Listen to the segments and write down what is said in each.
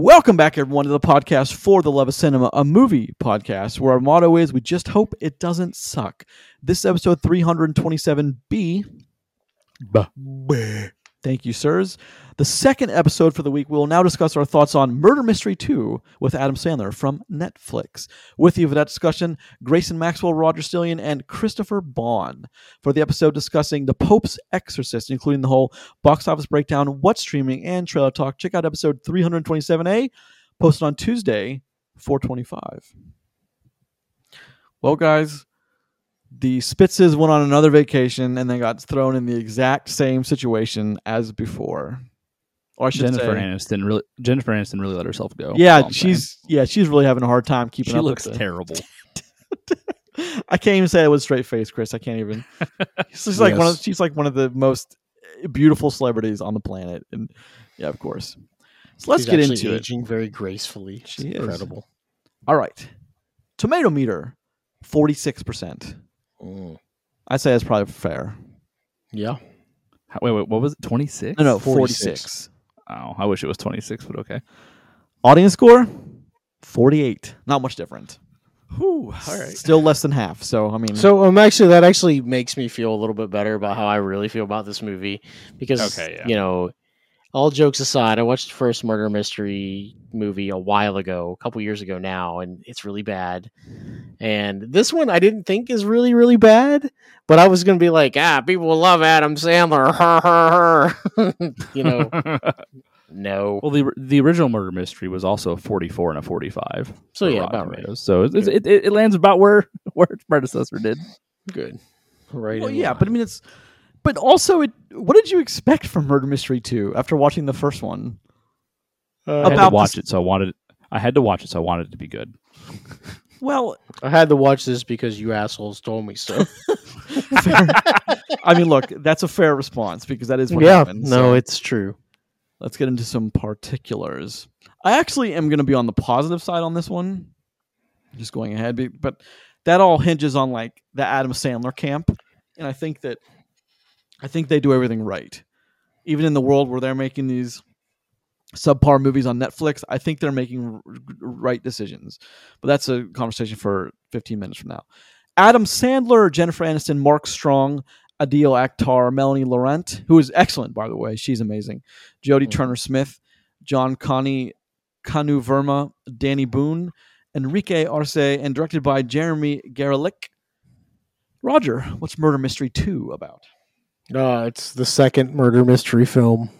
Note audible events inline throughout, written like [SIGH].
Welcome back, everyone, to the podcast for the Love of Cinema, a movie podcast where our motto is we just hope it doesn't suck. This is episode 327B. Thank you, sirs. The second episode for the week, we will now discuss our thoughts on Murder Mystery 2 with Adam Sandler from Netflix. With you for that discussion, Grayson Maxwell, Roger Stillion, and Christopher Boughan. For the episode discussing The Pope's Exorcist, including the whole box office breakdown, what's streaming, and trailer talk, check out episode 327A, posted on Tuesday, 425. Well, guys, the Spitzes went on another vacation and then got thrown in the exact same situation as before. Or I should Jennifer say, Aniston really Jennifer Aniston really let herself go. yeah, That's saying. she's yeah, she's really having a hard time keeping she up. She looks with the- terrible. [LAUGHS] I can't even say it with a straight face, Chris. I can't even. [LAUGHS] she's like one of she's like one of the most beautiful celebrities on the planet, and yeah, of course. So let's She's get actually into it. aging very gracefully. It's She is. incredible. All right, tomato meter, forty six percent. Mm. I'd say that's probably fair. Yeah. How- Wait, wait, what was it? Twenty six? No, no, 46. six. Oh, I wish it was twenty six, but okay. Audience score, forty eight. Not much different. Whew, Still less than half. So I mean, So um, actually, that actually makes me feel a little bit better about how I really feel about this movie because Okay, yeah. you know, all jokes aside, I watched the first murder mystery movie a while ago, a couple years ago now, and it's really bad. And this one I didn't think is really really bad, but I was gonna be like, ah, people will love Adam Sandler, [LAUGHS] her her her, [LAUGHS] you know, [LAUGHS] no. well, the the original murder mystery was also a forty four and a forty five. So yeah, about right. So it, it, it, it lands about where where its predecessor did. Good, right? well, yeah, line. but I mean, it's. But also, it. What did you expect from Murder Mystery Two after watching the first one? Uh, I had About to watch this- it, so I wanted. I had to watch it, so I wanted it to be good. [LAUGHS] Well, I had to watch this because you assholes told me so. [LAUGHS] I mean, look, that's a fair response because that is what yeah, happened. no, so it's true. let's get into some particulars. I actually am going to be on the positive side on this one. Just going ahead, but that all hinges on like the Adam Sandler camp, and I think that I think they do everything right, even in the world where they're making these subpar movies on Netflix. I think they're making right decisions, but that's a conversation for 15 minutes from now. Adam Sandler, Jennifer Aniston, Mark Strong, Adil Akhtar, Melanie Laurent, who is excellent by the way, she's amazing. Jodie Mhm. Turner Smith, John Kani Kuhoo Verma, Dany Boon, Enrique Arce, and directed by Jeremy Garelick. Roger, what's Murder Mystery 2 about? Uh, it's the second murder mystery film.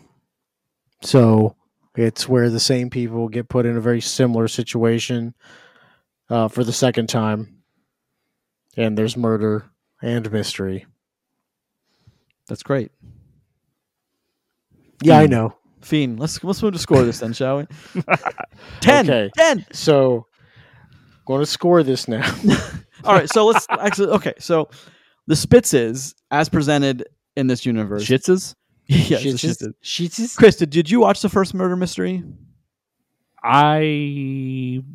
So it's where the same people get put in a very similar situation uh, for the second time. And there's murder and mystery. That's great. Yeah, I Hmm. know. Fiend, let's let's move to score this then, shall we? [LAUGHS] 10. Okay. 10. So going to score this now. [LAUGHS] All right, so let's [LAUGHS] actually okay, so the Spitzes as presented in this universe. Shitzes. [LAUGHS] yeah, She's it's just- Spitzes. she's just- Chris, did, did you watch the first murder mystery? I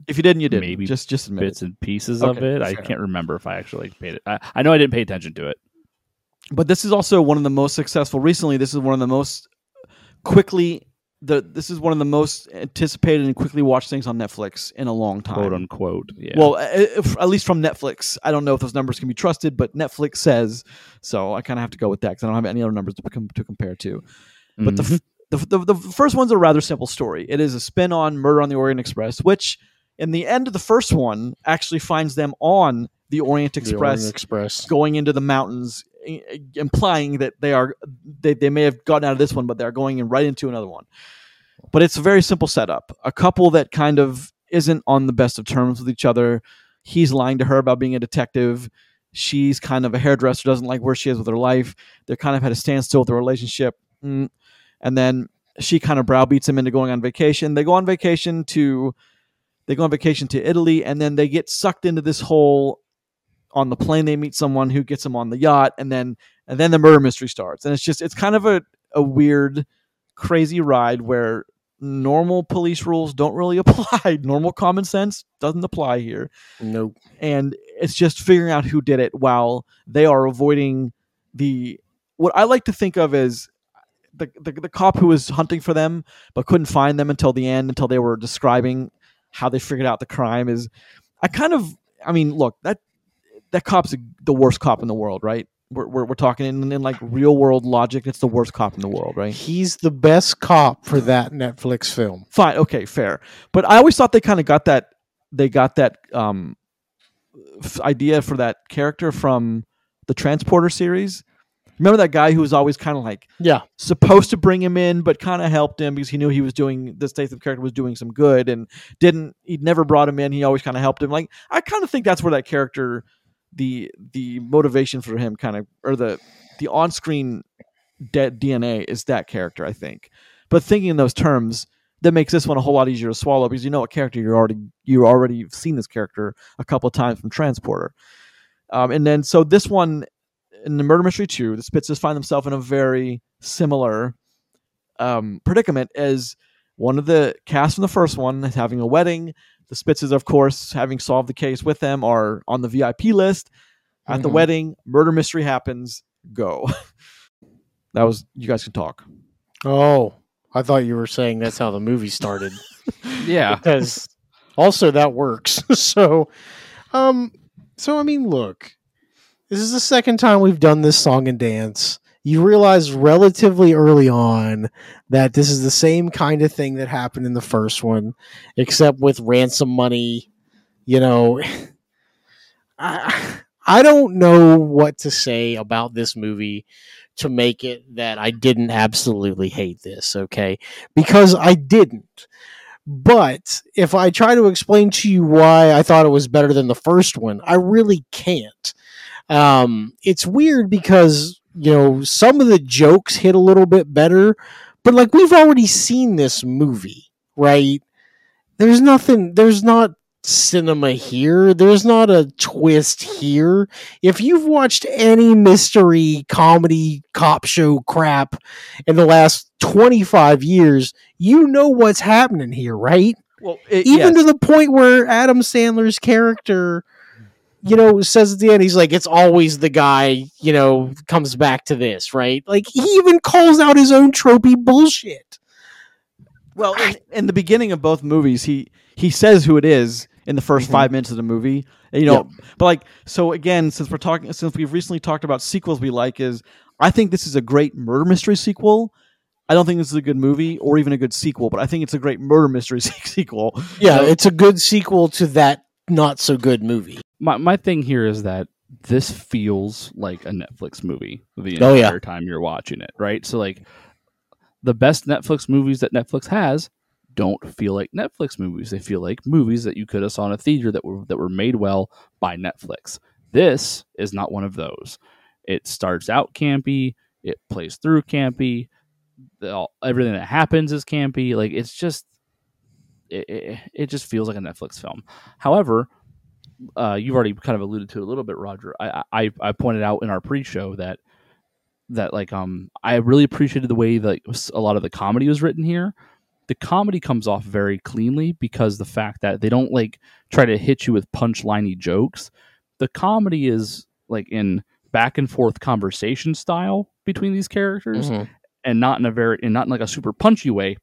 If you didn't, you did. Maybe just just admit bits it. and pieces of it. I can't remember if I actually paid it. I, I know I didn't pay attention to it. But this is also one of the most successful recently. This is one of the most quickly the this is one of the most anticipated and quickly watched things on Netflix in a long time. quote unquote. Yeah. Well, if, at least from Netflix. I don't know if those numbers can be trusted, but Netflix says so. I kind of have to go with that because I don't have any other numbers to, com- to compare to. But the, Mhm. f- the, the the first one's a rather simple story. It is a spin on Murder on the Orient Express, which in the end of the first one actually finds them on the Orient The Express Orient Express. going into the mountains, implying that they are they, they may have gotten out of this one, but they're going in right into another one. But it's a very simple setup. A couple that kind of isn't on the best of terms with each other. He's lying to her about being a detective. She's kind of a hairdresser, doesn't like where she is with her life. They're kind of at a standstill with their relationship. Mm. And then she kind of browbeats him into going on vacation. They go on vacation to they go on vacation to Italy and then they get sucked into this whole on the plane they meet someone who gets them on the yacht and then and then the murder mystery starts. And it's just it's kind of a, a weird crazy ride where normal police rules don't really [LAUGHS] apply. Normal common sense doesn't apply here. Nope. and it's just figuring out who did it while they are avoiding the what I like to think of as the, the the cop who was hunting for them but couldn't find them until the end until they were describing how they figured out the crime is I kind of I mean look that that cop's the worst cop in the world right? We're, we're, we're talking in, in like real world logic it's the worst cop in the world right? He's the best cop for that Netflix film. fine okay fair. But i always thought they kind of got that they got that um f- idea for that character from the transporter series. Remember that guy who was always kind of like Yeah. supposed to bring him in but kind of helped him because he knew he was doing the Statham character was doing some good and didn't he'd never brought him in he always kind of helped him. Like i kind of think that's where that character the the motivation for him kind of or the the on-screen dead dna is that character i think. But thinking in those terms that makes this one a whole lot easier to swallow because you know what character you're already you already seen this character a couple of times from transporter. Um, and then so this one in the murder mystery 2 the spitzes find themselves in a very similar um, predicament as one of the cast from the first one is having a wedding the spitzes of course having solved the case with them are on the vip list at the Mhm. wedding murder mystery happens go [LAUGHS] that was you guys can talk Oh, I thought you were saying that's how the movie started. [LAUGHS] Yeah. because also that works. [LAUGHS] so, um, so I mean, look, this is the second time we've done this song and dance. You realize relatively early on that this is the same kind of thing that happened in the first one, except with ransom money. You know, [LAUGHS] I I don't know what to say about this movie to make it that I didn't absolutely hate this. Okay, because I didn't. But if I try to explain to you why I thought it was better than the first one, I really can't. Um, it's weird because, you know, some of the jokes hit a little bit better, but like we've already seen this movie, right? There's nothing, there's not cinema here. There's not a twist here. If you've watched any mystery comedy cop show crap in the last 25 years, you know what's happening here, right? well it, Even to the point where Adam Sandler's character, you know, says at the end, he's like, it's always the guy, you know, comes back to this, right? Like, he even calls out his own tropey bullshit. Well, in, in the beginning of both movies, he he says who it is in the 1st Mhm. five minutes of the movie. You know, but like so again, since we're talking, since we've recently talked about sequels we like, is I think this is a great murder mystery sequel. I don't think this is a good movie or even a good sequel, but I think it's a great murder mystery [LAUGHS] sequel. Yeah, So- it's a good sequel to that not so good movie. My my thing here is that this feels like a Netflix movie the Oh, yeah. entire time you're watching it, right? So like the best Netflix movies that Netflix has don't feel like Netflix movies. They feel like movies that you could have saw in a theater that were that were made well by Netflix. This is not one of those. It starts out campy, it plays through campy, the, everything that happens is campy. Like it's just it, it, it just feels like a Netflix film. However, uh, you've already kind of alluded to it a little bit, Roger. I, I I pointed out in our pre-show that that like um I really appreciated the way that a lot of the comedy was written here. The comedy comes off very cleanly because the fact that they don't like try to hit you with punchliney jokes. The comedy is like in back and forth conversation style between these characters and not in a very and not in like a super punchy way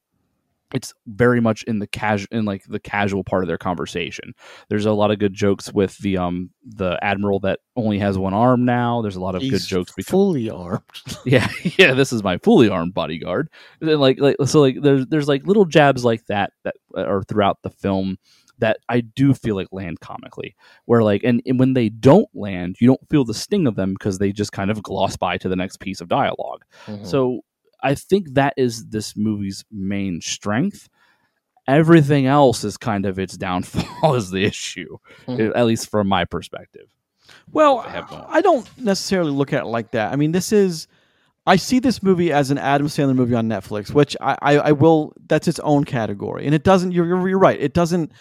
it's very much in the casual in like the casual part of their conversation there's a lot of good jokes with the um the admiral that only has one arm now there's a lot of good jokes because fully armed. [LAUGHS] yeah yeah this is my fully armed bodyguard and like like so like there's there's like little jabs like that that are throughout the film that I do feel like land comically where like and, and when they don't land you don't feel the sting of them because they just kind of gloss by to the next piece of dialogue Mhm. so I think that is this movie's main strength. Everything else is kind of its downfall [LAUGHS] is the issue, Mhm. at least from my perspective. Well, I. I don't necessarily look at it like that. I mean, this is. I see this movie as an Adam Sandler movie on Netflix, which I, I, I will. That's its own category, and it doesn't. You're, you're, you're right. It doesn't.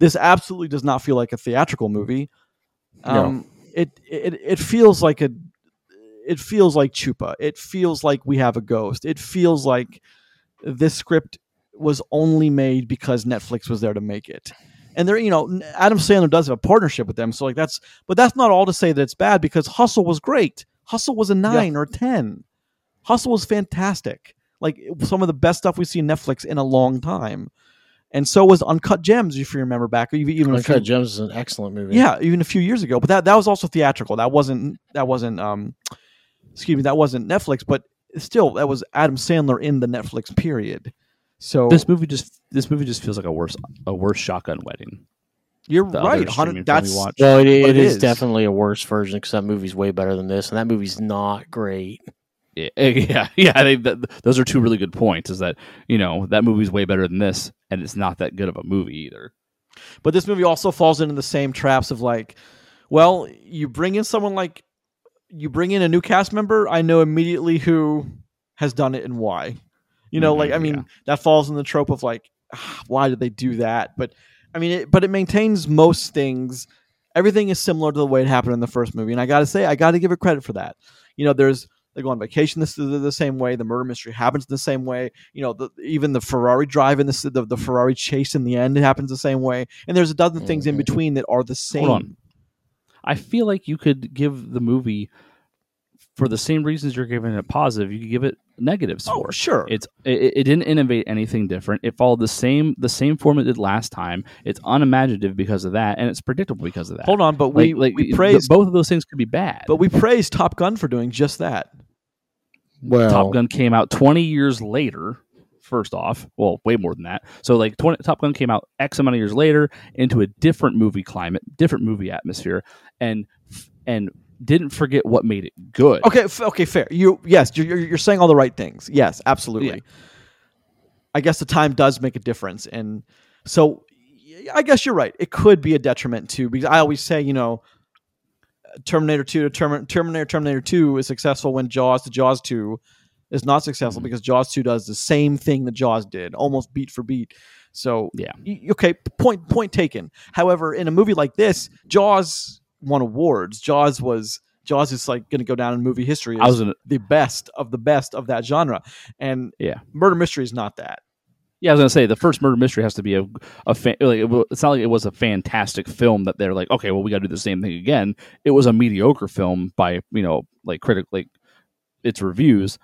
This absolutely does not feel like a theatrical movie. No. Um, it, it it feels like a. It feels like Chupa. It feels like we have a ghost. It feels like this script was only made because Netflix was there to make it. And there, you know, Adam Sandler does have a partnership with them, so like that's but that's not all to say that it's bad because Hustle was great. Hustle was a nine or a ten. Hustle was fantastic. like some of the best stuff we see in Netflix in a long time. And so was Uncut Gems, if you remember back, even even a few, Uncut Gems is an excellent movie. yeah, even a few years ago. But that that was also theatrical. That wasn't that wasn't um, excuse me, that wasn't Netflix. But still, that was Adam Sandler in the Netflix period. So This movie just this movie just feels like a worse a worse shotgun wedding. you're the right. streaming hundred- film That's we watched. Well, it, it it is, is. definitely a worse version because that movie's way better than this, and that movie's not great. Yeah, [LAUGHS] yeah, yeah. I think those are two really good points. Is that you know that movie's way better than this, and it's not that good of a movie either. But this movie also falls into the same traps of like, well, you bring in someone like, you bring in a new cast member, I know immediately who has done it and why. You know, like Mhm, I mean, yeah. that falls in the trope of like, ah, why did they do that? But I mean, it, but it maintains most things. Everything is similar to the way it happened in the first movie, and I got to say, I got to give it credit for that. You know, there's they go on vacation this the, the same way. The murder mystery happens the same way. You know, the, even the Ferrari drive and the, the the Ferrari chase in the end it happens the same way. And there's a dozen things in Mhm. between that are the same. Hold on. I feel like you could give the movie for the same reasons you're giving it positive. You could give it negatives Oh, for. sure. It's it, it didn't innovate anything different. It followed the same the same format it did last time. It's unimaginative because of that, and it's predictable because of that. Hold on, but we like, like we th- praised, both of those things could be bad. but we praised Top Gun for doing just that. Well, Top Gun came out 20 years later. First off, well, way more than that. So, like, 20, Top Gun came out X amount of years later into a different movie climate, different movie atmosphere, and and didn't forget what made it good. Okay, f- okay, fair. You yes, you're, you're saying all the right things. Yes, absolutely. Yeah. I guess the time does make a difference, and so I guess you're right. It could be a detriment too, because I always say, you know, Terminator Two to Term- Terminator Terminator Two is successful when Jaws to Jaws Two is not successful Mhm. because Jaws Two does the same thing that Jaws did, almost beat for beat. So Yeah. y- okay, point point taken. However, in a movie like this, Jaws won awards. Jaws was Jaws is like going to go down in movie history as gonna, the best of the best of that genre, and Yeah. murder mystery is not that. yeah, I was gonna say the first murder mystery has to be a a fan, like it, it's not like it was a fantastic film that they're like, okay, well, we got to do the same thing again. It was a mediocre film by you know like critic like its reviews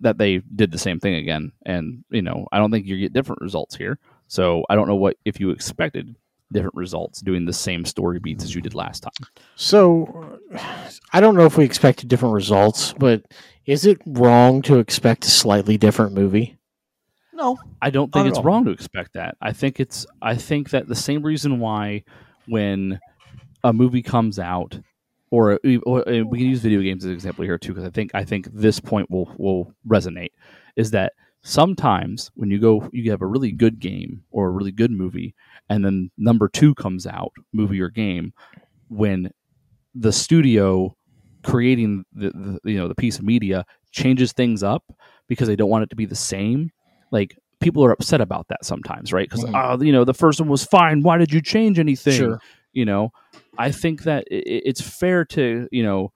that they did the same thing again, and you know I don't think you get different results here. So I don't know what if you expected different results doing the same story beats as you did last time. So I don't know if we expected different results, but is it wrong to expect a slightly different movie? No, I don't think it's all. wrong to expect that. I think it's I think that the same reason why when a movie comes out or, uh, or and we can use video games as an example here too because I think I think this point will will resonate is that sometimes when you go you have a really good game or a really good movie and then number 2 comes out movie or game when the studio creating the, the you know the piece of media changes things up because they don't want it to be the same like people are upset about that sometimes right because Mhm. oh ah, you know the first one was fine why did you change anything Sure. you know i think that it's fair to you know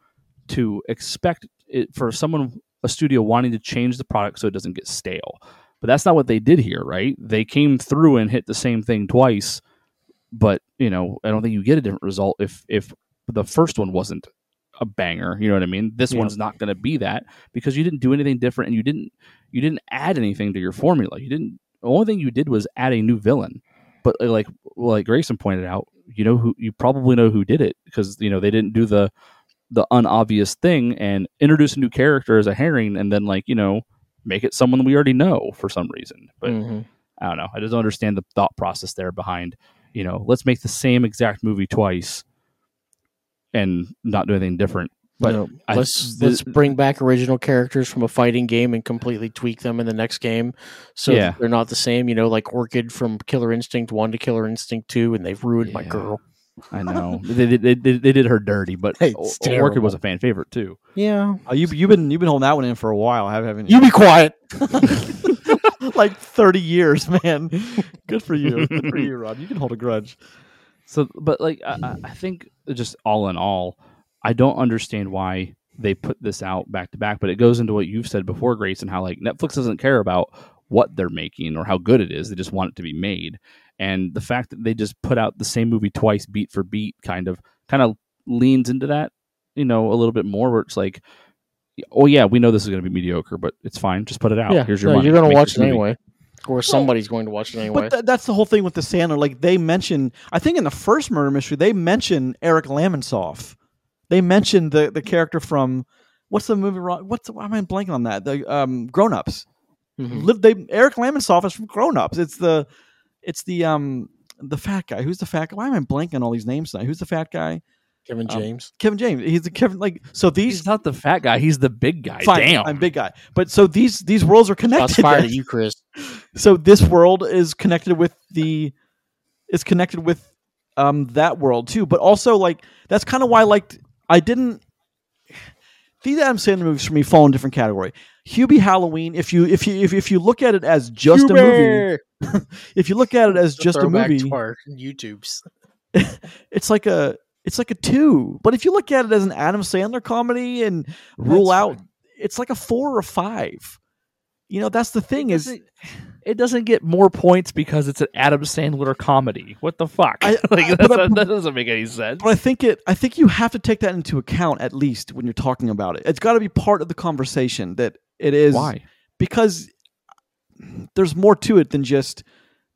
to expect it for someone a studio wanting to change the product so it doesn't get stale. But that's not what they did here right? They came through and hit the same thing twice but you know i don't think you get a different result if if the first one wasn't a banger you know what i mean? This Yeah. one's not going to be that because you didn't do anything different and you didn't you didn't add anything to your formula. You didn't the only thing you did was add a new villain but uh, like like grayson pointed out you know who you probably know who did it because you know they didn't do the the unobvious thing and introduce a new character as a herring and then like you know make it someone we already know for some reason but Mhm. I don't know. I just don't understand the thought process there behind, you know, let's make the same exact movie twice and not do anything different. But No, I- let's the- let's bring back original characters from a fighting game and completely tweak them in the next game, so Yeah. they're not the same. You know, like Orchid from Killer Instinct One to Killer Instinct Two, and they've ruined my girl. I [LAUGHS] know they, they, they, they did her dirty, but It's Orchid was a fan favorite too. Yeah, oh, you you've been you've been holding that one in for a while, have- haven't you? you be quiet. [LAUGHS] [LAUGHS] like thirty years, man. Good for you. Good for you, Rod. You can hold a grudge. So, but like, I, I- I think just all in all, I don't understand why they put this out back to back. But it goes into what you've said before, Grace, and how like Netflix doesn't care about what they're making or how good it is. They just want it to be made. And the fact that they just put out the same movie twice, beat for beat, kind of kind of leans into that, you know, a little bit more. Where it's like, Oh yeah, we know this is going to be mediocre, but it's fine. Just put it out. yeah, Here's your no, money. you're gonna Make watch it movie. anyway, or somebody's going to watch it anyway. But th- that's the whole thing with the Sandler. Like they mention, I think in the first murder mystery, they mention Eric Lamonsoff. They mentioned the the character from what's the movie? Ro- What's why am I blanking on that? The um, Grown Ups. Mhm. Live they Eric Lamonsoff is from Grown Ups. It's the it's the um the fat guy. Who's the fat guy? Why am I blanking on all these names tonight? Who's the fat guy? Kevin um, James. Kevin James. He's the Kevin like so these He's not the fat guy. He's the big guy. fine, Damn. I'm big guy. But so these these worlds are Shots connected. fired at [LAUGHS] you, Chris. so this world is connected with the is connected with um that world too but also like that's kind of why i liked i didn't these adam sandler movies for me fall in a different category. Hubie halloween if you if you if, if you look at it as just a movie [LAUGHS] if you look at it as just a movie to our YouTube's. [LAUGHS] it's like a it's like a two. But if you look at it as an adam sandler comedy and rule That's out it's like a four or a five. You know that's the thing is doesn't- it doesn't get more points because it's an Adam Sandler comedy. What the fuck? I- [LAUGHS] like, I- not- that doesn't make any sense. But I think it. I think you have to take that into account at least when you're talking about it. It's got to be part of the conversation that it is. Why? Because there's more to it than just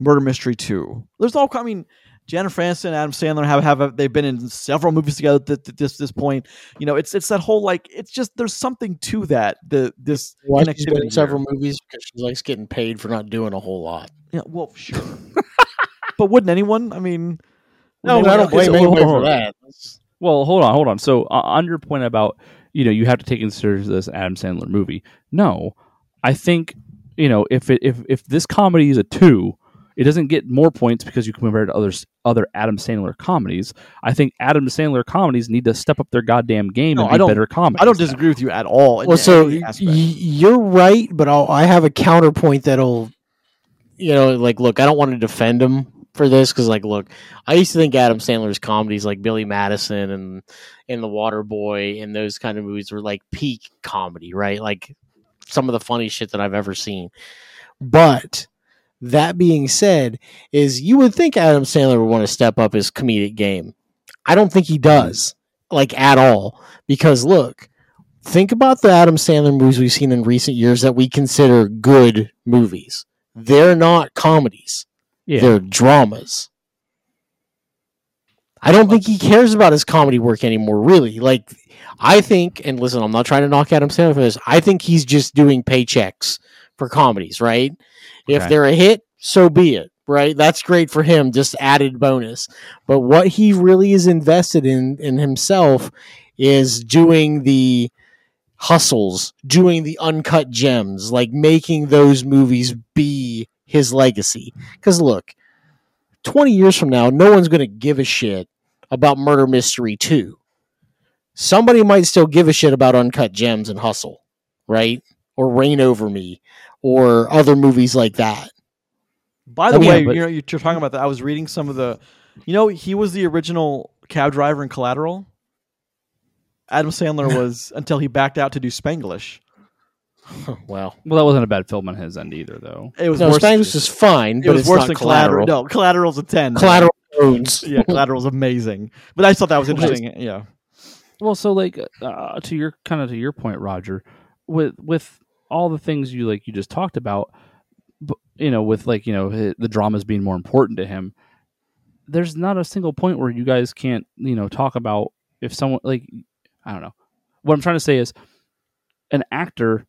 murder mystery two. There's all. I mean, Jennifer Aniston, and Adam Sandler have have they've been in several movies together at th- this this point. You know, it's it's that whole like it's just there's something to that. The this Why she's been in several movies because she likes getting paid for not doing a whole lot. Yeah, well, sure. but wouldn't anyone? I mean, No, wouldn't I don't blame hold anybody for that. That's- Well, hold on, hold on. So uh, on your point about you know you have to take into consideration this Adam Sandler movie. No, I think you know if it if if this comedy is a two, it doesn't get more points because you compare it to others other Adam Sandler comedies. I think Adam Sandler comedies need to step up their goddamn game No, and I be don't- better comedies. I don't now. disagree with you at all. Well, so y- you're right, but I'll, I have a counterpoint that'll, you know, like, look, I don't want to defend him for this because, like, look, I used to think Adam Sandler's comedies, like Billy Madison and and The Water Boy, and those kind of movies were like peak comedy, right? Like some of the funny shit that I've ever seen. But that being said, is you would think Adam Sandler would want to step up his comedic game. I don't think he does, like at all, because look think about the Adam Sandler movies we've seen in recent years that we consider good movies. They're not comedies. Yeah. They're dramas. I don't think he cares about his comedy work anymore, really. Like I think, and listen, I'm not trying to knock Adam Sandler for this. I think he's just doing paychecks for comedies, right? If they're a hit, so be it, right? That's great for him, just added bonus. But what he really is invested in in himself is doing the hustles, doing the uncut gems, like making those movies be his legacy. Because look, 20 years from now, no one's going to give a shit about Murder Mystery 2. Somebody might still give a shit about Uncut Gems and Hustle, right? Or Reign Over Me, or other movies like that. By the I mean, way, but- you know, you're talking about that. I was reading some of the, you know, he was the original cab driver in Collateral. Adam Sandler [LAUGHS] was until he backed out to do Spanglish. [LAUGHS] well, Well, that wasn't a bad film on his end either, though. It was no, worse. Spanglish is fine, it but was it's worse not than collateral. Collateral. No, Collateral's a ten. Collateral [LAUGHS] owns. Yeah, Collateral's amazing. But I just thought that was interesting. Yeah. Well, so like uh, to your kind of to your point, Roger, with with all the things you like you just talked about, you know, with like you know eh, the dramas being more important to him. There's not a single point where you guys can't you know talk about if someone like I don't know. What I'm trying to say is, an actor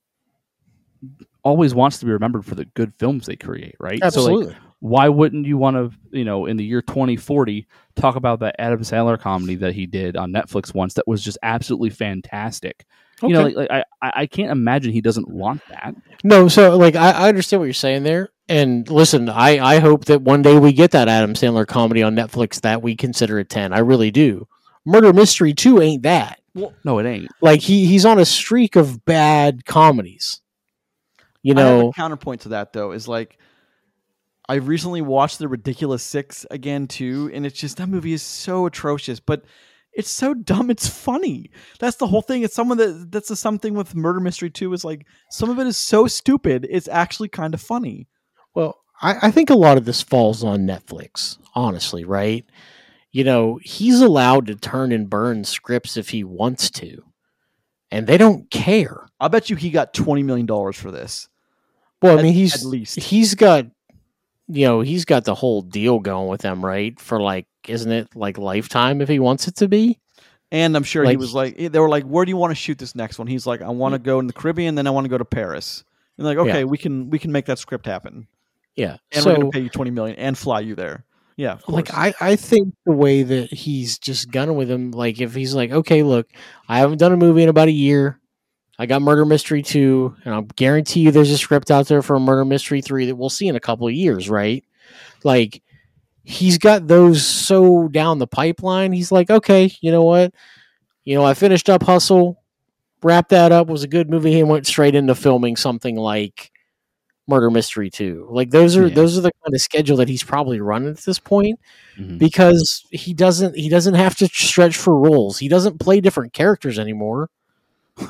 always wants to be remembered for the good films they create, right? So like, Absolutely. why wouldn't you want to, you know, in the year 2040, talk about that Adam Sandler comedy that he did on Netflix once that was just absolutely fantastic? You know, like, like I, I I can't imagine he doesn't want that. No, so like I, I understand what you're saying there. And listen, I, I hope that one day we get that Adam Sandler comedy on Netflix that we consider a 10. I really do. Murder Mystery 2 ain't that. Well, No, it ain't. Like he he's on a streak of bad comedies. You I have know, a counterpoint to that though is like I recently watched The Ridiculous Six again too, and it's just that movie is so atrocious, but it's so dumb. It's funny. That's the whole thing. It's someone that that's the something with Murder Mystery too is like some of it is so stupid. It's actually kind of funny. well, I, I think a lot of this falls on Netflix, honestly, right? You know, he's allowed to turn and burn scripts if he wants to. And they don't care. I bet you he got twenty million dollars for this. Well, I mean, he's at least. he's got you know he's got the whole deal going with them, right? For like, isn't it like lifetime if he wants it to be? And I'm sure he was like, eh, they were like, "Where do you want to shoot this next one?" He's like, "I want to go in the Caribbean, then I want to go to Paris." And like, Yeah. "Okay, we can we can make that script happen, Yeah. and so we're gonna pay you twenty million and fly you there." Yeah, like. I, I think the way that he's just gunning with him, like if he's like, okay, look, I haven't done a movie in about a year. I got Murder Mystery 2, and I'll guarantee you there's a script out there for a Murder Mystery 3 that we'll see in a couple of years, right? Like he's got those so down the pipeline. He's like, okay, you know what? You know, I finished up Hustle, wrapped that up, was a good movie, and went straight into filming something like Murder Mystery 2. Like those are Yeah. those are the kind of schedule that he's probably running at this point Mhm. because he doesn't he doesn't have to stretch for roles. He doesn't play different characters anymore. [LAUGHS]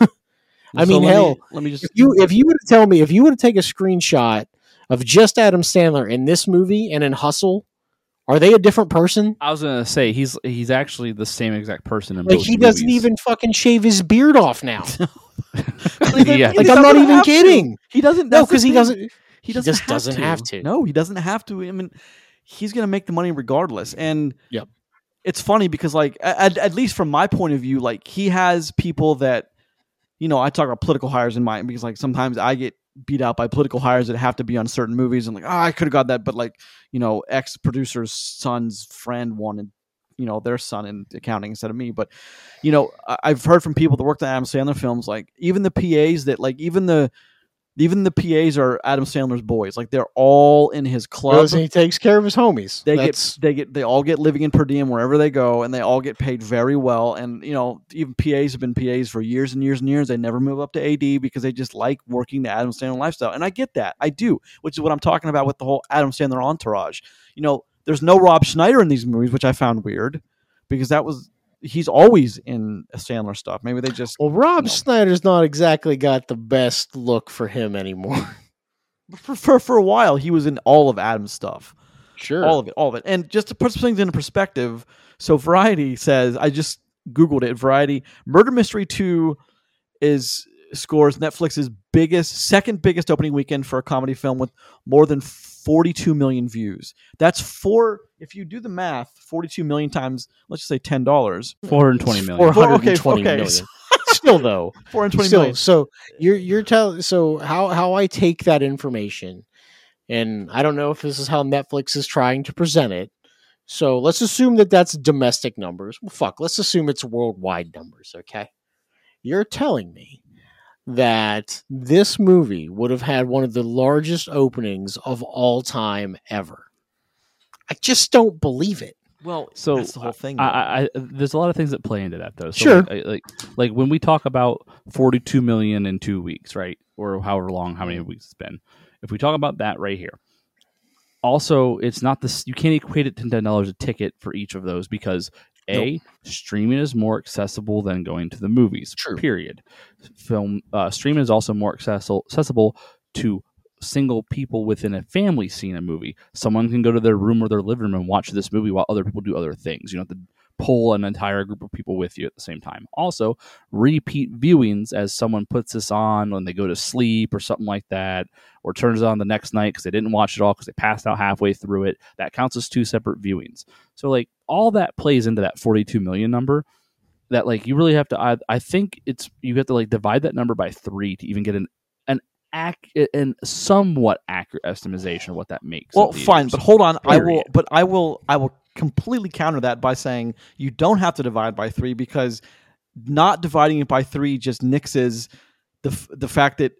I So mean, let me- hell, let me just if you if you were to tell me if you were to take a screenshot of just Adam Sandler in this movie and in Hustle, are they a different person? I was gonna say he's he's actually the same exact person in Like both he doesn't movies. even fucking shave his beard off now. [LAUGHS] yeah, like I'm not even kidding. He doesn't. No, because he doesn't. He he doesn't. just have doesn't to. have to. No, he doesn't have to. I mean, he's gonna make the money regardless. And Yep. it's funny because, like, at, at least from my point of view, like he has people that, you know, I talk about political hires in mind because, like, sometimes I get beat out by political hires that have to be on certain movies, and like, oh, I could have got that, but like, you know, ex producer's son's friend wanted. You know their son in accounting instead of me, but you know I- I've heard from people that worked on Adam Sandler films, like even the PAs that like even the even the PAs are Adam Sandler's boys. Like they're all in his club. Goes and he takes care of his homies. They That's, get they get they all get living in per diem wherever they go, and they all get paid very well. And you know, even PAs have been PAs for years and years and years. They never move up to AD because they just like working the Adam Sandler lifestyle. And I get that, I do, which is what I'm talking about with the whole Adam Sandler entourage. You know, there's no Rob Schneider in these movies, which I found weird because that was he's always in Sandler stuff. Maybe they just well, Rob No. Snyder's not exactly got the best look for him anymore. [LAUGHS] for, for for a while he was in all of Adam's stuff. sure. all of it, all of it. And just to put things into perspective, so Variety says I just googled it. Variety Murder Mystery Two is scores Netflix's biggest, second biggest opening weekend for a comedy film with more than 42 million views. That's four. If you do the math, 42 million times, let's just say ten dollars. four hundred twenty million. Four hundred okay, okay, million. [LAUGHS] Still though, Four hundred twenty Still, million. so you're you're telling so how how I take that information, and I don't know if this is how Netflix is trying to present it. So let's assume that that's domestic numbers. Well, fuck, let's assume it's worldwide numbers. Okay, you're telling me that this movie would have had one of the largest openings of all time ever. I just don't believe it. Well, So, that's the whole thing. I. I, I, there's a lot of things that play into that though. So Sure. Like, like, like when we talk about 42 million in two weeks, right, or however long, how many weeks it's been. If we talk about that right here, also it's not this. You can't equate it to ten dollars a ticket for each of those because a streaming is more accessible than going to the movies. True. Period. Film uh, streaming is also more accessible accessible to single people within a family seeing a movie. Someone can go to their room or their living room and watch this movie while other people do other things. You don't have to pull an entire group of people with you at the same time. Also, repeat viewings as someone puts this on when they go to sleep or something like that, or turns it on the next night because they didn't watch it all because they passed out halfway through it. That counts as two separate viewings. So, like, all that plays into that 42 million number. That like you really have to. I, I think it's you have to like divide that number by three to even get an an ac- and somewhat accurate estimation of what that makes. Well, fine, but hold on. I will, but I will, I will completely counter that by saying you don't have to divide by three because not dividing it by three just nixes the f- the fact that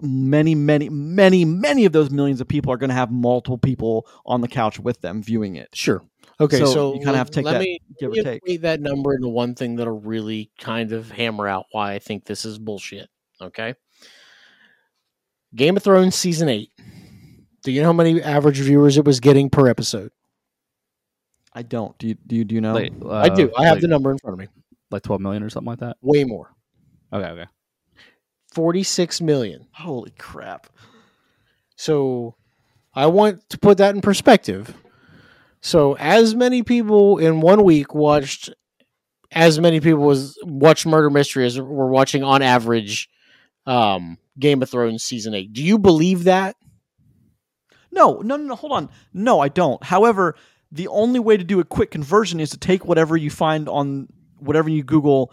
many, many, many, many of those millions of people are going to have multiple people on the couch with them viewing it. Sure. Okay, So so, you kinda have to take let that me, give or let me take. that number into one thing that'll really kind of hammer out why I think this is bullshit. Okay. Game of Thrones season eight. Do you know how many average viewers it was getting per episode? I don't. Do you? Do you? Do you know? Like, I do. uh, I have like, the number in front of me. like 12 million or something like that. Way more. Okay, okay. 46 million. Holy crap! So I want to put that in perspective. So as many people in one week watched as many people as watched murder mystery as were watching on average um, Game of Thrones season eight. Do you believe that? No, no, no, no. Hold on. No, I don't. However, the only way to do a quick conversion is to take whatever you find on whatever you Google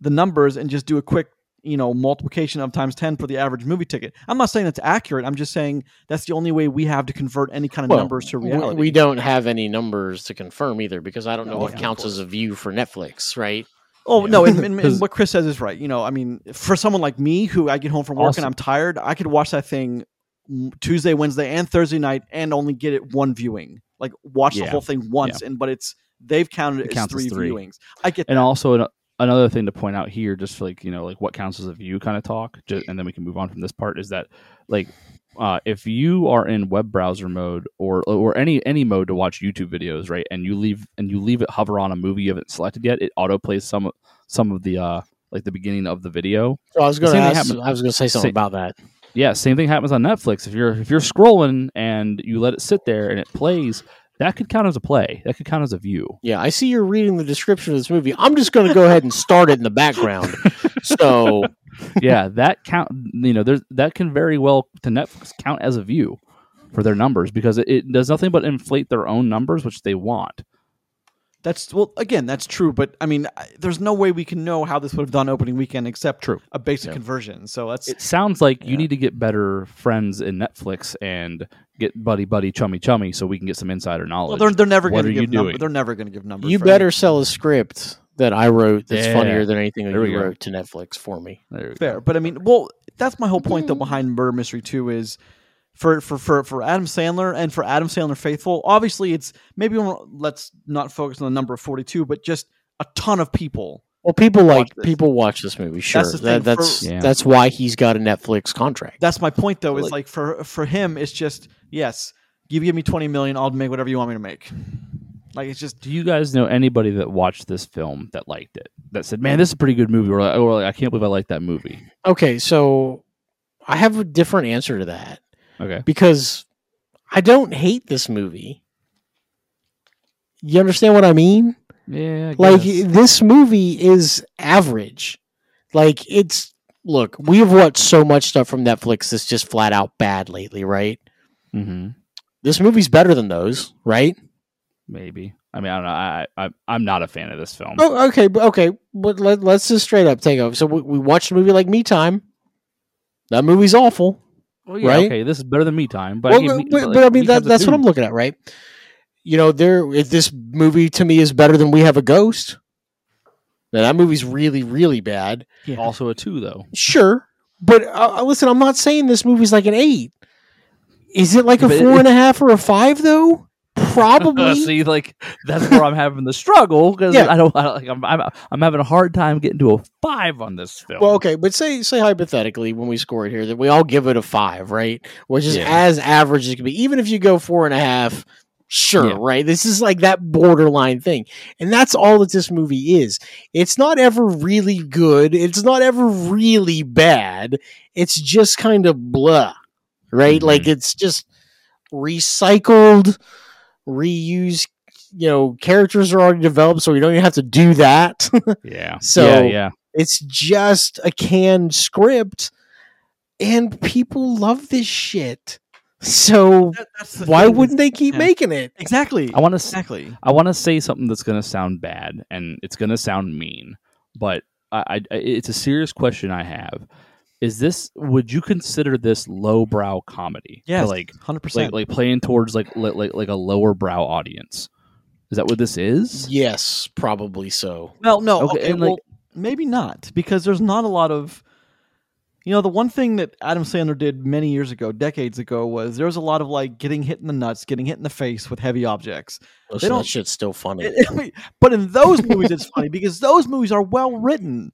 the numbers and just do a quick, you know, multiplication of times 10 for the average movie ticket. I'm not saying that's accurate. I'm just saying that's the only way we have to convert any kind of Well, numbers to we- reality. We don't have any numbers to confirm either because I don't know No, what yeah, counts as a view for Netflix, right? Oh Yeah. no, and, and- [LAUGHS] and 'Cause- what Chris says is right. You know, I mean, for someone like me who I get home from work Also- and I'm tired, I could watch that thing Tuesday, Wednesday, and Thursday night and only get it one viewing. Like watch the whole thing once, and but it's they've counted it, It as counts as three, three. viewings. I get and that. also an, another thing to point out here just for like you know like what counts as a view kind of talk ju- and then we can move on from this part is that like uh, if you are in web browser mode or or any any mode to watch youtube videos right and you leave and you leave it hover on a movie you haven't selected yet it auto plays some some of the uh like the beginning of the video So I was going to ask. happened- I was going to say something Same- about that. Yeah same thing happens on netflix if you're if you're scrolling and you let it sit there and it plays that could count as a play that could count as a view Yeah, I see you're reading the description of this movie. I'm just going to go ahead and start it in the background. [LAUGHS] So yeah, that count. You know, there's that can very well to Netflix count as a view for their numbers because it, it does nothing but inflate their own numbers, which they want. That's well, again, that's true. But I mean, I, there's no way we can know how this would have done opening weekend except True. a basic Yeah. conversion. So that's It sounds like you need to get better friends in Netflix and get buddy buddy chummy chummy so we can get some insider knowledge. well, they're they're never What going to are you give numbers. doing? They're never going to give numbers. you better any- sell a script that I wrote that's Yeah. funnier than anything that There you go. wrote to Netflix for me. There we go. fair. But I mean, well, that's my whole point though behind Murder Mystery Two is for for for for Adam Sandler and for Adam Sandler faithful. Obviously, it's maybe let's not focus on the number of forty two, but just a ton of people. Well, people like this. people watch this movie. Sure, That's that, thing, for- that's Yeah. that's why he's got a Netflix contract. That's my point though. Is Like- like for for him, it's just yes, you give me twenty million, I'll make whatever you want me to make. Like it's just Do you guys know anybody that watched this film that liked it? That said, "Man, this is a pretty good movie," or, or like, oh, "I can't believe I like that movie." Okay, so I have a different answer to that Okay, because I don't hate this movie. You understand what I mean? yeah, I Like this movie is average. Like it's look, we have watched so much stuff from Netflix that's just flat out bad lately, right? hmm This movie's better than those, right? maybe. I mean, I don't know. I, I I'm not a fan of this film. Oh, okay, okay, but let, let's just straight up take over. So we, we watched a movie like Me Time. That movie's awful. Well, yeah, right? okay, this is better than Me Time, but Well, I gave but, but, but I mean that, Time's a that's what. I'm looking at, right? You know, there if this movie to me is better than We Have a Ghost. Now that movie's really, really bad. Also a two though. Sure, but uh, listen, I'm not saying this movie's like an eight. Is it like a But it- four and a half or a five though? Probably. [LAUGHS] See, like that's where I'm having the struggle because Yeah. I don't I, like I'm, I'm I'm having a hard time getting to a five on this film. Well, okay, but say say hypothetically when we score it here that we all give it a five, right? Which is Yeah. as average as it can be. Even if you go four and a half, sure, Yeah. right? This is like that borderline thing, and that's all that this movie is. It's not ever really good. It's not ever really bad. It's just kind of blah, right? Mhm. Like it's just recycled, reused. You know, characters are already developed, so we don't even have to do that. [LAUGHS] yeah. so- yeah, yeah. It's just a canned script, and people love this shit. So that- why thing wouldn't they keep yeah. making it? exactly? I want to exactly. I want to say something that's going to sound bad and it's going to sound mean, but I, I, it's a serious question I have. Is this? Would you consider this lowbrow comedy? Yeah, like hundred percent, like playing towards like like like, like a lower brow audience. Is that what this is? Yes, probably so. Well, no, Okay, okay, and, like- well, maybe not because there's not a lot of, you know, the one thing that Adam Sandler did many years ago, decades ago, was there was a lot of like getting hit in the nuts, getting hit in the face with heavy objects. Listen, don't- that shit's still funny. It- I mean, but in those movies, it's funny because those movies are well written.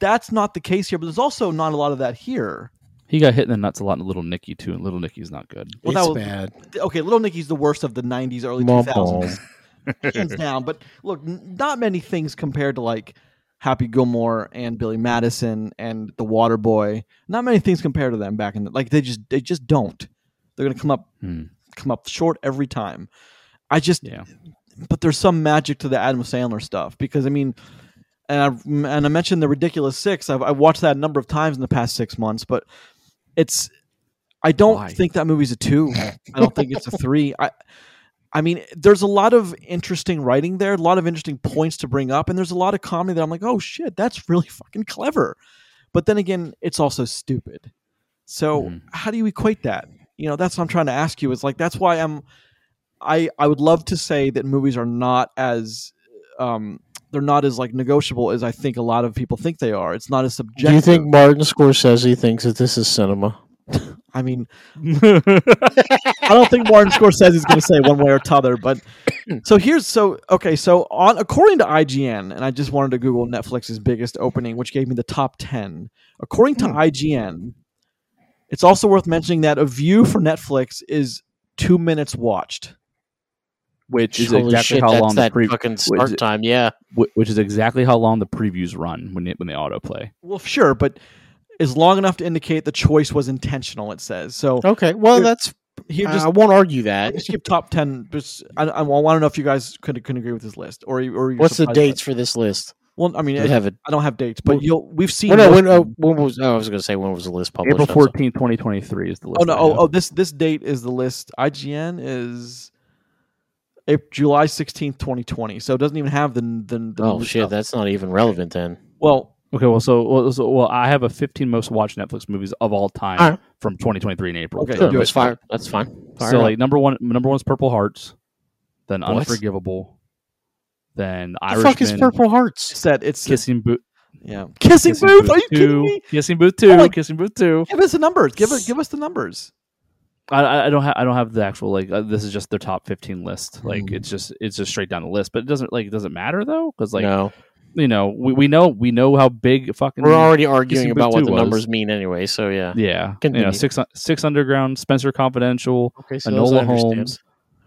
But that's not the case here. But there's also not a lot of that here. He got hit in the nuts a lot in Little Nicky too, and Little Nicky's not good. Well, it's that was- bad. Okay, Little Nicky's the worst of the '90s, early Mom, 2000s, [LAUGHS] hands down. But look, n- not many things compared to like Happy Gilmore and Billy Madison and The Water Boy. Not many things compared to them back in the like. They just they just don't. They're gonna come up Hmm. come up short every time. I just Yeah. but there's some magic to the Adam Sandler stuff because I mean, and I and I mentioned the ridiculous six. I've, I've watched that a number of times in the past six months, but it's I don't Why? think that movie's a two. I don't think it's a three. I I mean, there's a lot of interesting writing there, a lot of interesting points to bring up, and there's a lot of comedy that I'm like, oh shit, that's [LAUGHS] really fucking clever. But then again, it's also stupid. So Mhm. how do you equate that? You know, that's what I'm trying to ask you. Is like that's why I'm I I would love to say that movies are not as um they're not as like negotiable as I think a lot of people think they are. It's not as subjective. Do you think Martin Scorsese thinks that this is cinema? [LAUGHS] I mean, I don't think Martin Scorsese is going to say one way or t'other. But [COUGHS] so here's so okay. So on according to IGN, and I just wanted to Google Netflix's biggest opening, which gave me the top ten. According to Hmm. IGN, it's also worth mentioning that a view for Netflix is two minutes watched. Which is Holy exactly shit, how that's long the that pre- fucking start it- time. Yeah. which is exactly how long the previews run when it, when they autoplay. Well, sure, but is long enough to indicate the choice was intentional. It says so. Okay, well that's Here, I- just I won't argue that. Just skip top ten. Just, I, I want to know if you guys could could agree with this list, or or What's the dates for this list? Well, I mean, I it- it have a I don't have dates, but you'll we've seen. Well, no, when, of uh, when was Oh, I was going to say when was the list published? April I'm 14, 2023 is the list. oh no! Oh, oh, this this date is the list. IGN is April, July sixteenth, twenty twenty. So it doesn't even have the the. the Oh shit, stuff. that's not even relevant then. well. Okay, well, so well, so, well, I have a 15 most watched Netflix movies of all time Alright. from 2023 in April. Okay, Sure, that's it. fine. That's fine. Fire so up. like number one, number one's Purple Hearts, then What? Unforgivable, then the Irishman, fuck is Purple Hearts? It's that it's Kissing Booth, yeah. Kissing, booth? Are you kidding two, me? Kissing Booth two, Oh my- Kissing Booth two. Give us the numbers. Give us give us the numbers. I- I, I don't have I don't have the actual like uh, this is just their top 15 list. Like Hmm. it's just it's just straight down the list, but it doesn't like it doesn't matter though because like no, you know we, we know we know how big fucking we're already arguing about what the was. numbers mean anyway. So yeah. yeah you know six six underground Spencer Confidential Okay, so those Enola. Holmes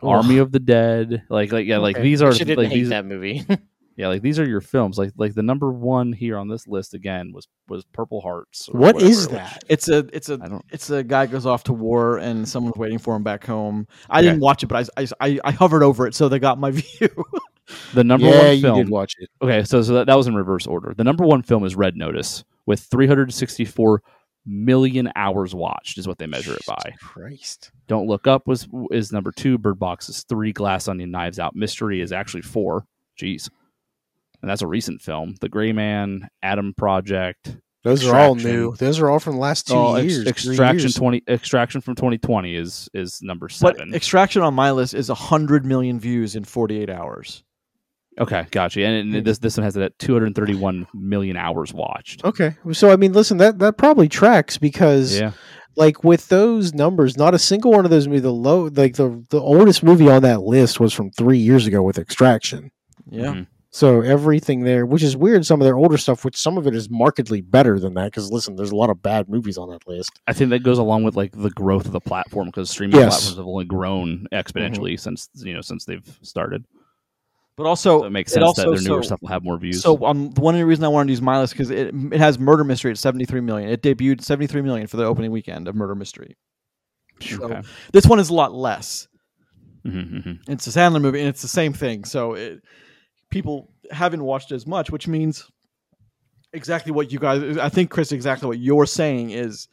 Army of the Dead like like yeah like Okay. these are actually didn't like hate these that movie. [LAUGHS] yeah like these are your films like like the number one here on this list again was was Purple Hearts or What whatever, is which- that? It's a it's a it's a guy goes off to war and someone's waiting for him back home. I Okay. didn't watch it, but I, I I hovered over it, so they got my [LAUGHS] view. the number yeah, one you film did watch it. Okay, so so that, that was in reverse order. The number one film is Red Notice with 364 million hours watched is what they measure it by. Christ. Don't Look Up was is number two. Bird Box is three. Glass Onion, Knives Out, Mystery is actually four. Jeez, and that's a recent film. The Gray Man, Adam Project, Those are all new. Those are all from the last two oh, Ex- years. three Extraction years. twenty. Extraction from 2020 is is number but seven. Extraction on my list is hundred million views in forty eight hours. okay, gotcha. And, and this this one has it at 231 million hours watched. Okay, so I mean, listen, that that probably tracks because, Yeah, like, with those numbers, not a single one of those movies. The low, like the the oldest movie on that list was from three years ago with Extraction. Yeah, Mhm. So everything there, which is weird, some of their older stuff, which some of it is markedly better than that. Because listen, there's a lot of bad movies on that list. I think that goes along with like the growth of the platform because streaming Yes. platforms have only grown exponentially since you know since they've started. but also So it makes it sense that their newer so- stuff will have more views. So um, one of the reasons I wanted to use my list because it it has Murder Mystery at seventy three million. It debuted seventy three million for the opening weekend of Murder Mystery. So okay. this one is a lot less. Mhm, mhm. It's a Sandler movie, and it's the same thing. So it, people haven't watched as much, which means exactly what you guys. I think Chris, exactly what you're saying is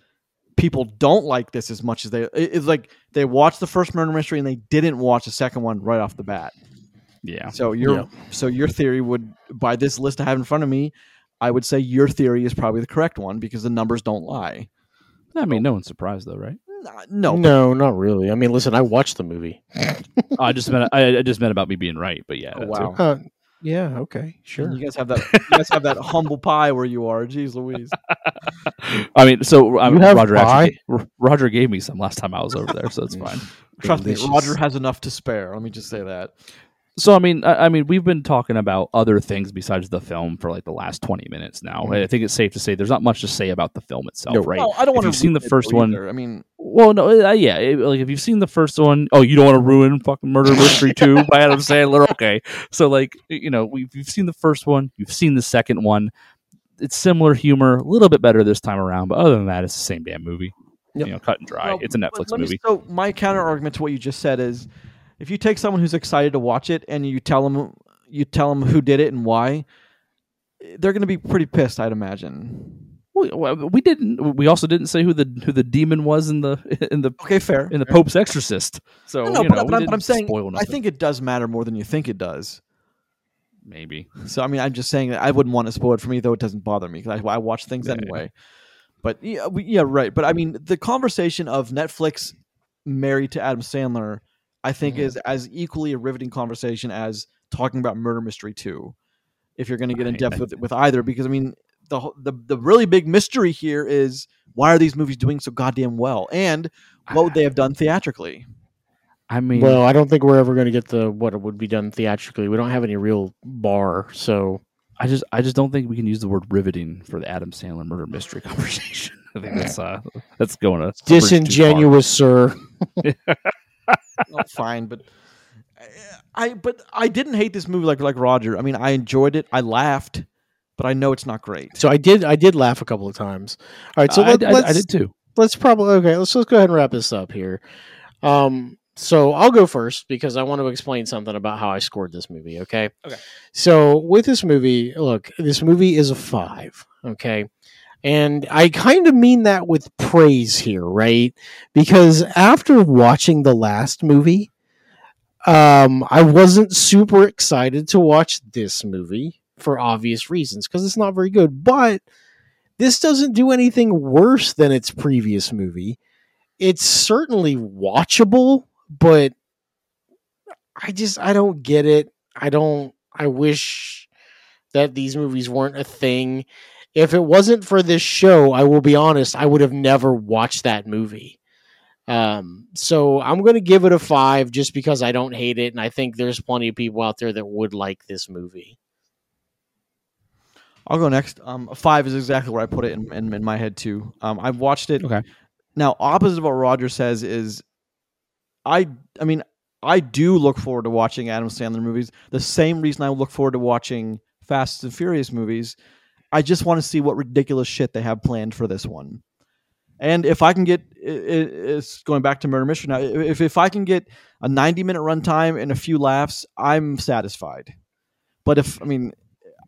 people don't like this as much as they. It's like they watched the first murder mystery and they didn't watch the second one right off the bat. yeah. So your Yeah. so your theory would by this list I have in front of me, I would say your theory is probably the correct one because the numbers don't lie. I mean, no one's surprised though, right? No, no, not really. I mean, listen, I watched the movie. Oh, [LAUGHS] I just meant I, I just meant about me being right, but yeah. Oh, that too. wow. Uh, yeah, okay, sure. You guys have that. You guys have that [LAUGHS] humble pie where you are. Jeez Louise. I mean, so I mean, Roger actually Roger gave me some last time I was over there, so it's [LAUGHS] fine. Trust Delicious. me, Roger has enough to spare. Let me just say that. So I mean, I, I mean, we've been talking about other things besides the film for like the last twenty minutes now. Mhm. I think it's safe to say there's not much to say about the film itself, No. right? Well, I don't want to. you've seen the first one- I mean, Well, no, uh, yeah, it- like if you've seen the first one, oh, you don't want to ruin fucking Murder [LAUGHS] Mystery Two by Adam Sandler, okay? So like, you know, we've you've seen the first one, you've seen the second one. It's similar humor, a little bit better this time around, but other than that, it's the same damn movie. Yep. You know, cut and dry. well, it's a Netflix let me- movie. so my counter argument to what you just said is, if you take someone who's excited to watch it and you tell them you tell them who did it and why, they're going to be pretty pissed, I'd imagine. Well, we didn't. We also didn't say who the who the demon was in the [LAUGHS] in the Okay, fair. in the Pope's exorcist. So No, no, you but, know, but we I'm, but I'm saying I think it does matter more than you think it does. maybe. So I mean, I'm just saying that I wouldn't want to spoil it for me, though it doesn't bother me because I, I watch things yeah. anyway. But yeah, we, yeah, right. But I mean, the conversation of Netflix married to Adam Sandler, I think, Mm-hmm. is as equally a riveting conversation as talking about Murder Mystery Two. If you're going to get in I- depth I- with with either, because I mean, the the the really big mystery here is why are these movies doing so goddamn well, and what would they have done theatrically? I mean, Well, I don't think we're ever going to get the what would be done theatrically. We don't have any real bar, so I just I just don't think we can use the word riveting for the Adam Sandler murder mystery [LAUGHS] conversation. I think that's uh that's going a bridge too far. disingenuous, sir. [LAUGHS] oh, fine, but I but I didn't hate this movie like like Roger. I mean, I enjoyed it. I laughed, but I know it's not great. So I did. I did laugh a couple of times. All right, so I, let, I- let's I did too. let's probably okay. Let's let's go ahead and wrap this up here. Um, so I'll go first because I want to explain something about how I scored this movie. Okay. Okay. So with this movie, look, this movie is a five. Okay. And I kind of mean that with praise here, right? Because after watching the last movie, um, I wasn't super excited to watch this movie for obvious reasons because it's not very good. But this doesn't do anything worse than its previous movie. It's certainly watchable, but I just I don't get it. I don't I wish that these movies weren't a thing. If it wasn't for this show, I will be honest, I would have never watched that movie. Um, so I'm going to give it a 5 just because I don't hate it and I think there's plenty of people out there that would like this movie. I'll go next. Um, a five is exactly where I put it in, in, in my head too. Um, I've watched it. Okay. Now, opposite of what Roger says is, I I mean I do look forward to watching Adam Sandler movies. The same reason I look forward to watching Fast and Furious movies. I just want to see what ridiculous shit they have planned for this one. And if I can get, it's going back to Murder Mystery now. If if I can get a ninety minute runtime and a few laughs, I'm satisfied. But if I mean,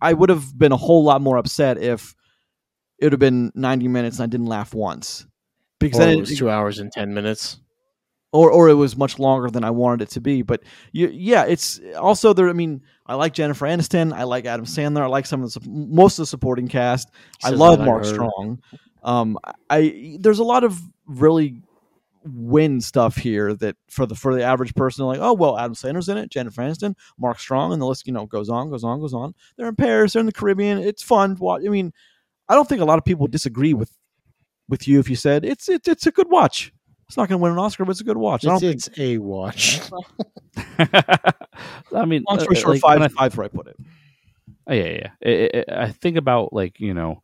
I would have been a whole lot more upset if it would have been ninety minutes and I didn't laugh once, because Or then oh, it it, was 2 hours and 10 minutes. Or or it was much longer than I wanted it to be. But you, yeah, it's also there. I mean, I like Jennifer Aniston. I like Adam Sandler. I like some of the most of the supporting cast. I love that I Mark. Strong. Um, I there's a lot of really win stuff here that for the for the average person like oh well Adam Sandler's in it Jennifer Aniston Mark Strong and the list you know goes on goes on goes on they're in Paris they're in the Caribbean it's fun watch I mean I don't think a lot of people disagree with with you if you said it's it's it's a good watch it's not going to win an Oscar but it's a good watch I It's, don't it's a watch. [LAUGHS] [LAUGHS] I mean, long uh, story short like, five when I five where I put it Oh, yeah, yeah. yeah. I- I- I think about like you know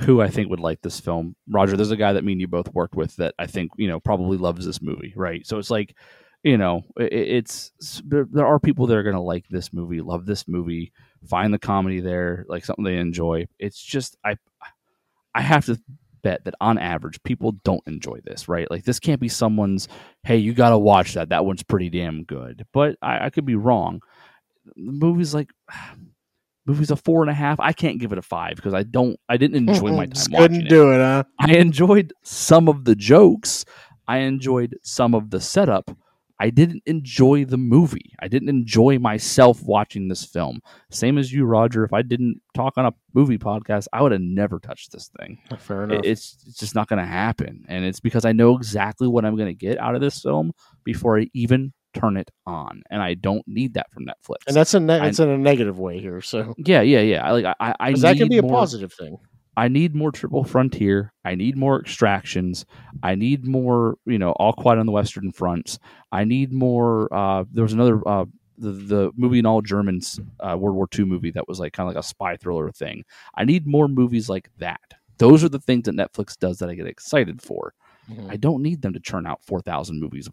who I think would like this film. Roger, there's a guy that me and you both worked with that I think you know probably loves this movie, right? So it's like you know i- i- it's there, there are people that are going to like this movie, love this movie, find the comedy there, like something they enjoy. It's just I I have to bet that on average people don't enjoy this, right? Like this can't be someone's hey, you got to watch that. That one's pretty damn good. But I, I could be wrong. The movie's like [SIGHS] movie's a four and a half. I can't give it a five because I don't. I didn't enjoy my time Just couldn't it. do it, huh? I enjoyed some of the jokes. I enjoyed some of the setup. I didn't enjoy the movie. I didn't enjoy myself watching this film. Same as you, Roger. If I didn't talk on a movie podcast, I would have never touched this thing. Fair enough. It's it's just not going to happen, and it's because I know exactly what I'm going to get out of this film before I even turn it on, and I don't need that from Netflix. and that's a ne- it's in a negative way here. So yeah, yeah, yeah. I like I I that can be a more- positive thing. I need more Triple Frontier. I need more extractions. I need more, you know, All Quiet on the Western Fronts. I need more. Uh, there was another uh, the the movie in all Germans uh, World War II movie that was like kind of like a spy thriller thing. I need more movies like that. Those are the things that Netflix does that I get excited for. Mhm. I don't need them to churn out four thousand movies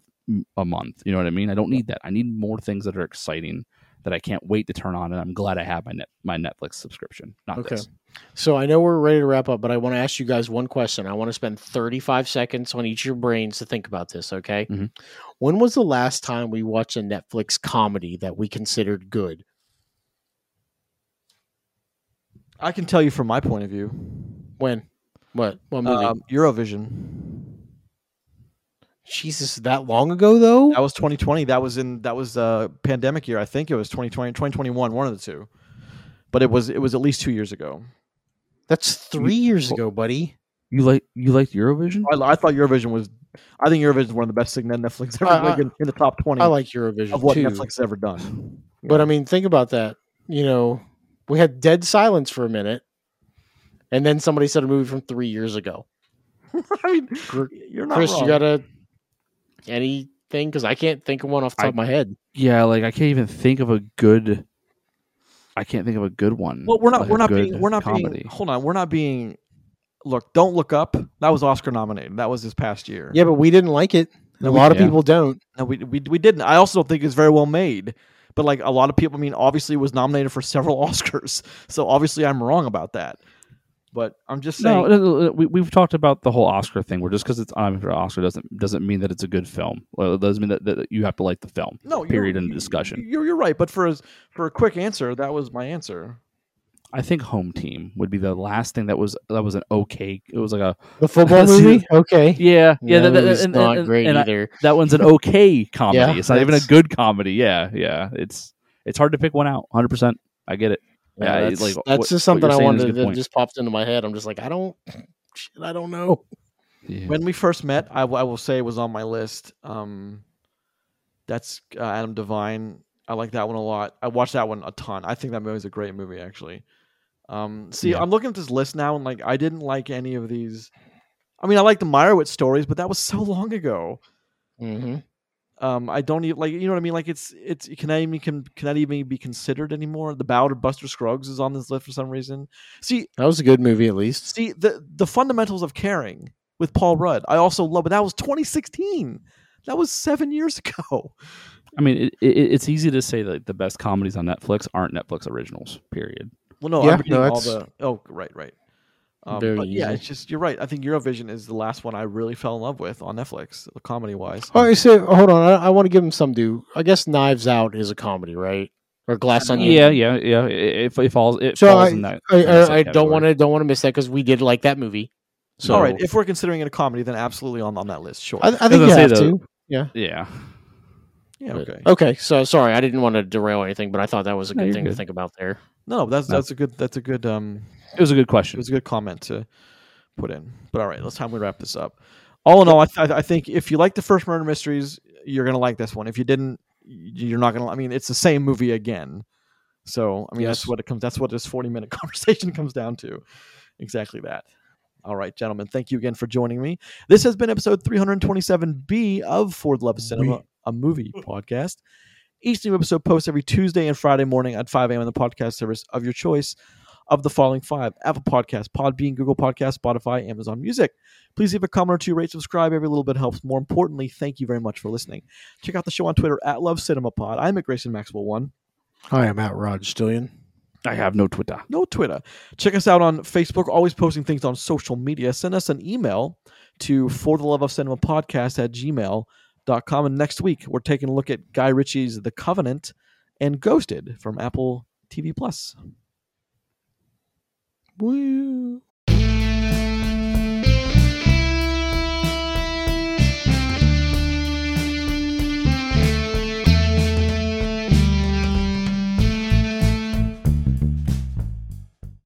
a month. You know what I mean? I don't need that. I need more things that are exciting that I can't wait to turn on, and I'm glad I have my net my Netflix subscription. Not Okay. this. So I know we're ready to wrap up, but I want to ask you guys one question. I want to spend 35 seconds on each of your brains to think about this, okay? Mhm. When was the last time we watched a Netflix comedy that we considered good? I can tell you from my point of view. When? What? What movie? Um, Eurovision. Jesus, that long ago though. That was 2020. That was in that was uh pandemic year. I think it was 2020, 2021, one of the two. But it was it was at least two years ago. That's three years ago, buddy. You like you liked Eurovision? I, I thought Eurovision was. I think Eurovision is one of the best things that Netflix ever I- like in, in the top 20 I like Eurovision of what too. Netflix has ever done. But I mean, think about that. You know, we had dead silence for a minute, and then somebody said a movie from three years ago. [LAUGHS] I mean, you're not Chris, wrong. you got a anything? Because I can't think of one off the top I- of my head. Yeah, like I can't even think of a good. I can't think of a good one. Well, we're not. like we're not being. We're not comedy. being. Hold on. We're not being. Look, don't look up. That was Oscar nominated. That was this past year. Yeah, but we didn't like it. No, a we- lot of yeah. people don't. No, we, we we didn't. I also don't think it's very well made. But like a lot of people, I mean, obviously it was nominated for several [LAUGHS] Oscars. So obviously I'm wrong about that. But I'm just saying. No, no, no, we, we've talked about the whole Oscar thing. Where just because it's nominated for Oscar doesn't doesn't mean that it's a good film. Well, it doesn't mean that, that you have to like the film. no, period in the discussion. You're you're right. But for a, for a quick answer, that was my answer. I think Home Team would be the last thing that was that was an okay. It was like a The football [LAUGHS] movie? [LAUGHS] Okay. yeah, yeah. that that, that- and- not and- great and I- either. that one's an [LAUGHS] okay comedy. Yeah, it's not even a good comedy. Yeah, yeah. It's it's hard to pick one out. Hundred percent. I get it. Yeah, Yeah, that's, like, that's what- just something I saying is a wanted good that just popped into my head. I'm just like, I don't, [LAUGHS] shit, I don't know. Yeah. When we first met, I, w- I will say it was on my list. Um, that's uh, Adam Devine. I like that one a lot. I watched that one a ton. I think that movie is a great movie, actually. Um, see, Yeah. I'm looking at this list now, and like, I didn't like any of these. I mean, I like the Meyerowitz stories, but that was so long ago. Mm-hmm. Um, I don't even like, you know what I mean? Like, it's it's can that even can can that even be considered anymore? The Ballad of Buster Scruggs is on this list for some reason. See, That was a good movie, at least. See the the fundamentals of caring with Paul Rudd. I also love, but that was 2016. That was seven years [LAUGHS] ago. I mean, it, it, it's easy to say that the best comedies on Netflix aren't Netflix originals. Period. Well, no, Yeah, I'm reading no, all the. Oh, right, right. Um, very but yeah, it's just you're right. I think Eurovision is the last one I really fell in love with on Netflix, comedy wise. All right, so hold on. I, I want to give him some due. I guess Knives Out is a comedy, right? Or Glass Onion. Yeah, yeah, yeah. It, it, it falls. It So falls I, in that. I, in that I, I don't want to don't want to miss that because we did like that movie. So all right, if we're considering it a comedy, then absolutely on, on that list. Sure. I, I think you have though- to. Yeah. Yeah. yeah. But- Okay. Okay. So sorry, I didn't want to derail anything, but I thought that was a good you're thing to think about there. No, that's No. that's a good that's a good um It was a good question. it was a good comment to put in. But all right, let's time we wrap this up. All in all, I, th- I think if you like the first murder mysteries, you're gonna like this one. If you didn't, you're not gonna. I mean, it's the same movie again. So I mean, that's what it comes. That's what this 40 minute [LAUGHS] conversation comes down to. Exactly that. All right, gentlemen, thank you again for joining me. This has been episode 327B of Ford Love Cinema, a movie [LAUGHS] podcast. Each new episode posts every Tuesday and Friday morning at 5 a.m. on the podcast service of your choice of the following five Apple Podcasts, Podbean, Google Podcasts, Spotify, Amazon Music. Please leave a comment or two, rate, subscribe. Every little bit helps. More importantly, thank you very much for listening. Check out the show on Twitter at Love Cinema Pod. I'm at Grayson Maxwell One. Hi, I'm at Rod Stillion. I have no Twitter. No Twitter. Check us out on Facebook. Always posting things on social media. Send us an email to for the love of cinema podcast at gmail.com. And next week, we're taking a look at Guy Ritchie's The Covenant and Ghosted from Apple TV Plus. Bu